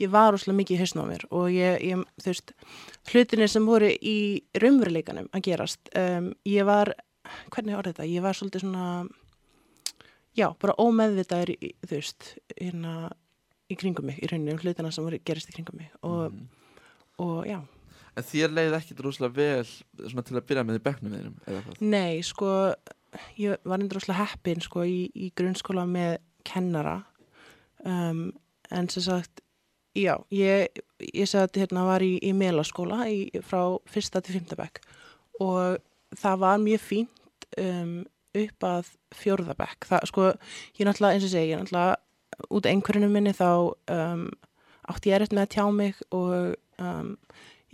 ég var úrslega mikið í hausnum á mér og ég, ég þú veist, hlutinir sem voru í raunveruleikanum að gerast um, ég var, hvernig orðið þetta? Ég var svolítið svona já, bara ómeðvitaður í, þú veist hérna í kringum mig, í rauninu, hlutina sem gerist í kringum mig og, mm. og já En þér leiði ekkit rosalega vel svona til að byrja með í bekknum þínum eða hvað? Nei, sko, ég var endur rosalega heppin sko í, í grunnskóla með kennara um, en sem sagt, já, ég, ég sagði hérna var í, í melaskóla frá fyrsta til fymtabæk og það var mjög fínt um, upp að fjórðabæk. Það, sko, ég náttúrulega, eins og segi, ég náttúrulega út einhverjum minni þá um, átti ég erfitt með að tjá mig og um,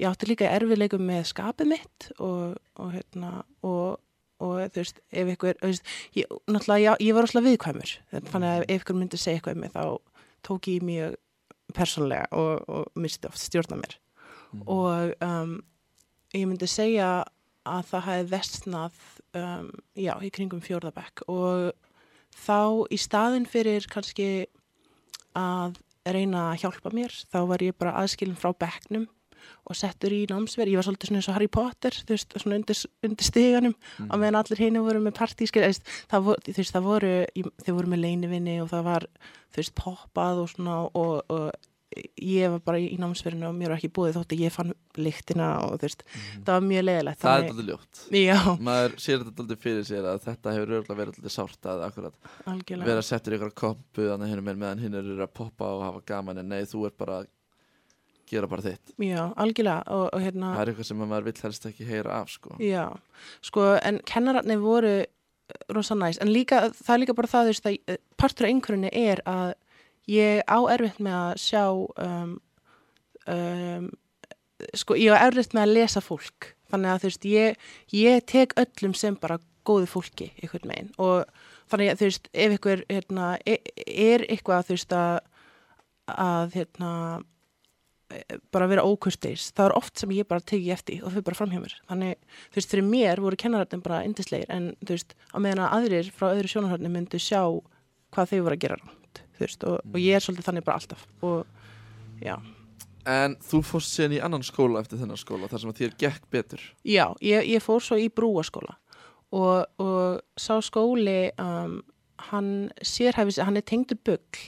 ég átti líka erfiðleikum með skapið mitt og, og hérna og, og þú veist, ef ykkur veist, ég, náttúrulega, já, ég var óslega viðkvæmur þannig að ef ykkur myndi segja eitthvað um mig þá tók ég mjög persónlega og, og misti oft stjórna mér Mm. og um, ég myndi segja að það hafi vestnað um, já, í kringum fjórðabekk og þá í staðin fyrir kannski að reyna að hjálpa mér þá var ég bara aðskilin frá bekknum og settur í námsverð, ég var svolítið svona eins og Harry Potter, þú veist, svona undir, undir stiganum Mm. á meðan allir hinn voru með partískil, þú veist, það voru, þau voru með leinivinni og það var þú veist, poppað og svona og, og ég var bara í námsverðinu og mér var ekki búið þótt að ég fann lyktina og þú veist, það var mjög leiðilegt Mm. Það er alltaf ljótt. Maður sér þetta alltaf fyrir sér að þetta hefur örgulega verið alltaf sárt að akkurat algjörlega. Vera settur í ykkur kompu þannig hinn með meðan hinn eru að poppa og hafa gaman en nei, þú ert bara að gera bara þitt. Já, algjörlega og, og hérna Það er eitthvað sem maður vill helst ekki heyra af sko. Já, sko, en kennararnir voru rosa næs, en líka, það er líka bara það, þú veist, að eh, partur af einhverjunni er að ég á erfitt með að sjá, um, um, sko, ég á erfitt með að lesa fólk, þannig að þú veist, ég, ég tek öllum sem bara góðu fólki, einhvern megin, og þannig að þú veist, ef ykkur, hérna, er, er eitthvað, þú veist, að, að, hérna, bara vera ókurteis, það er oft sem ég bara teki eftir og þau bara framhjá mér. Þannig, þú veist, fyrir mér voru kennararnir bara indislegir en þú veist, á meðan að aðrir frá öðru sjónarhörni myndu sjá hvað þau voru að gera rátt, þú veist, og, og ég er svolítið þannig bara alltaf. Og já, En þú fórst síðan í annan skóla eftir þennan skóla þar sem að þér gekk betur. Já, ég, ég fór svo í brúaskóla. Og, og sá skóli um, hann sérhæfi sig, hann er tengdur bugl.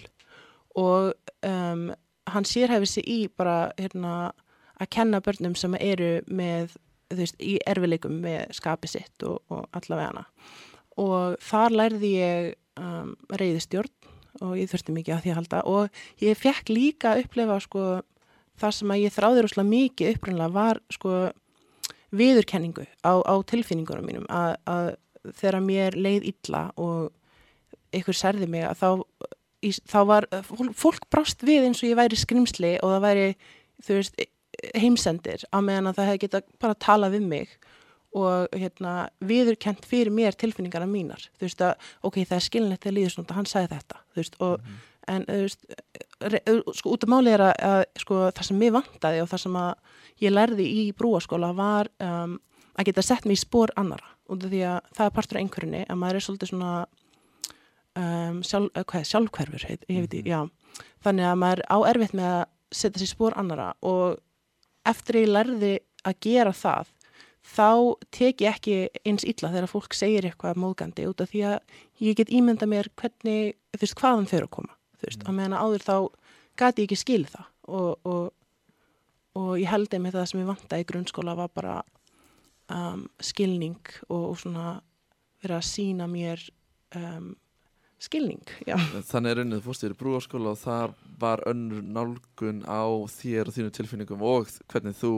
Og um, hann sérhæfi sig í bara hérna, að kenna börnum sem eru með, þú veist, í erfileikum með skapið sitt og, og allavega hana. Og þar lærði ég um, reyðistjórn og ég þurfti mikið að því að halda. Og ég fekk líka að upplefa sko það sem að ég þráði rosalega mikið upprænlega var sko viðurkenningu á, á tilfinningunum mínum að, að þegar mér leið illa og ykkur særði mig að þá, í, þá var fólk, brást við eins og ég væri skrimsli og það væri þú veist heimsendir á meðan að það hefði geta bara talað við mig og hérna viðurkent fyrir mér tilfinningarna mínar. Þú veist að ok, það er skilinlegt að svona hann sagði þetta veist og en þú veist, sko út af máli er að, að sko það sem mér vantaði og það sem ég lærði í brúaskóla var um, að geta sett mig í spór annara út af því að það er partur af einhverjunni að maður er svolítið svona um, sjálf, eh, hvað, er, sjálfhverfur heit, ég veit, mm já. Þannig að maður á erfitt með að setja sér í spór annara og eftir ég lærði að gera það þá tek ég ekki eins illa þegar fólk segir eitthvað móðgandi út af því að ég get ímynda mér hvernig, þú veist, hvaðan þau eru að koma þú veist, á meðan að áður þá gati ég ekki skil það og, og, og ég held einmitt að það sem ég vanta í grunnskóla var bara um, skilning og, og svona verið að sína mér um, skilning, já. Þannig er unnið fórst þér í brúarskóla og þar var önnur nálgun á þér og þínu tilfinningum og hvernig þú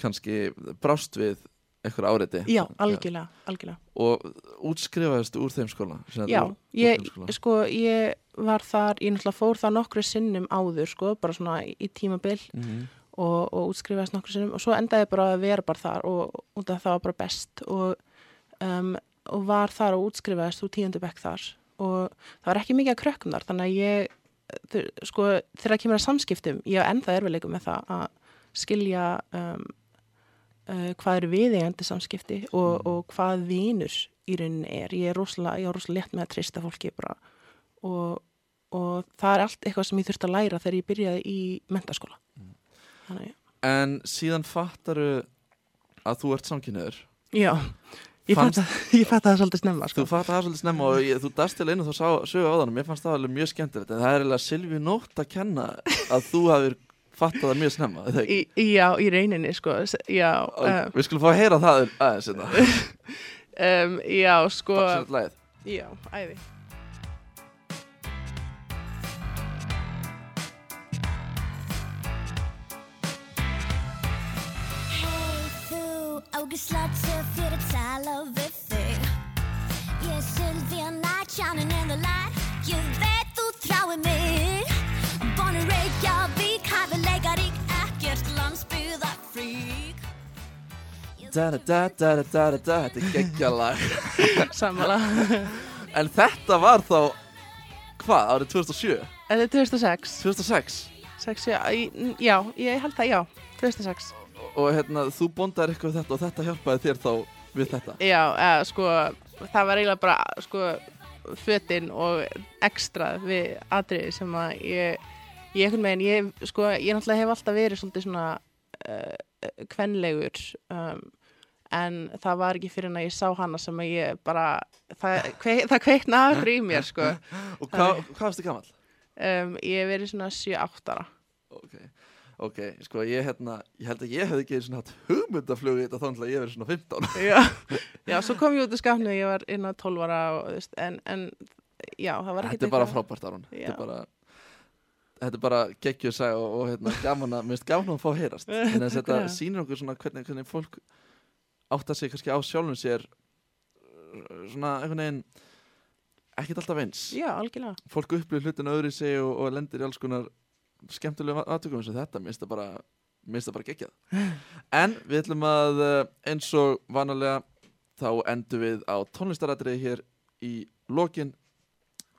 kannski brást við eitthvað áreiti. Já, algjörlega, algjörlega. Og útskrifaðist úr þeim skóla? Já, úr- úr ég, grunnskóla? sko, ég var þar, ég náttúrulega fór það nokkru sinnum áður, sko, bara svona í, tímabil Mhm. og, og útskrifaðist nokkru sinnum og svo endaði ég bara að vera bara þar og af það var bara best og, um, og var þar og útskrifaðist úr tíundu bekk þar og það var ekki mikið að krökkum þar þannig að ég, sko, þegar það kemur að samskiptum, ég á ennþá erfileikum með það að skilja um, uh, hvað eru viðeigandi samskipti og, Mm. og hvað vinur í rauninni er. Ég er rosalega, er létt með að treysta fólki bara og, og það er allt eitthvað sem ég þurfti að læra þegar ég byrjaði í mentaskóla. Mm. Þannig, En síðan fattaru að þú ert samkynniður. já, ég Fannst- fatt, fatt það svolítið snemma, sko. Þú fattar það svolítið snemma og ég, þú dast til einu þá sá, sögu á þannig. Mér fannst það alveg mjög skemmtilegt. En það er eiginlega Silvi Nótt að kenna að þú hafir fattað það mjög snemma. Í, já, í rauninni, sko, já, Og um, Við skulum fá að heyra það aðeins um, já, sko, Takk sér lagið. já, æði. Töff fyrir að tala við þig Ég er Sylvia Night, shining in the light Ég veit þú þráir mig da Þetta er geggjalag. Sammála. En þetta var þá, hvað, árið 2007? Þetta er 2006. 2006? Sex, já, í- já, ég held það, já, 2006. Og hérna, þú bóndar eitthvað við þetta og þetta hjálpaði þér þá við þetta. Já, eða, sko, það var eiginlega bara, sko, fötin og ekstra við atriði sem að ég, ég veginn, ég, sko, ég náttúrulega hef alltaf verið svolítið svona uh, kvenlegur, um, en það var ekki fyrir en að ég sá hana sem að ég bara, það, kvei, það kveikna aftur í mér, sko. Og hvað, hvað varstu gammal? Um, ég hef verið svona 7-8 ára. Ok, ok, sko ég hérna, ég held að ég hefði ekki svona hatt hugmyndaflug í þetta þá að ég verið svona 15. Já, já, svo kom ég út í skapnu, ég var inn á 12 ára og, en, en, já, það var ekki Þetta er bara frábært Aron, þetta er bara, þetta er bara geggjuð sag og, og hérna gaman að, mér finnst gaman að fá að heyrast. Þess að þetta sýnir okkur svona hvernig, hvernig fólk átta sig kannski á sjálfum sér uh, svona einhvern veginn ekkert alltaf eins. Já, algjörlega. fólk upplýður hlutin öðru í sig og, og lendir í alls konar skemmtilegum aðtökum eins og þetta, minnst það bara minnst það bara geggjað en við ætlum að eh, eins og vanalega þá endum við á tónlistarætriði hér í lokin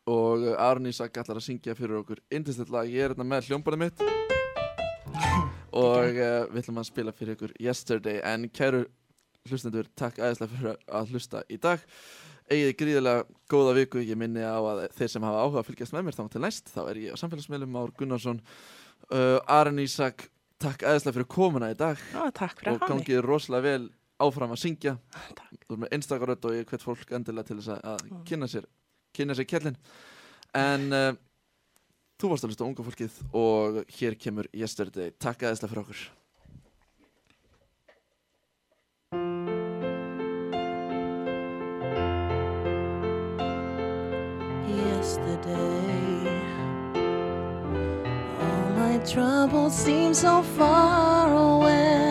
og Aron Ísak ætlar að syngja fyrir okkur indislegt lag, ég er hérna með hljómbarið mitt. Og uh, við ætlum að spila fyrir ykkur Yesterday. En kæru hlustendur, takk aðeinslega fyrir að hlusta í dag. Eigið gríðilega góða viku. Ég minni á að þeir sem hafa áhuga að fylgjast með mér þá til næst, þá er ég á samfélagsmiðlum Már Gunnarsson. Uh, Aron Ísak, takk aðeinslega fyrir komuna í dag. Fyrir og gangið rosalega vel áfram að syngja. Takk. þú er með einstakarödd og ég hvet fólk endilega til þess að, að kynna sér kynna sér kjellin en uh, þú varst að hlusta unga fólkið og hér kemur Yesterday takk aðeinslega fyrir okkur yesterday. All my troubles seem so far away.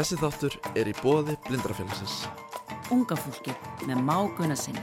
Þessi þáttur er í bóði blindrafélagsins. Unga fólki með máguna sinni.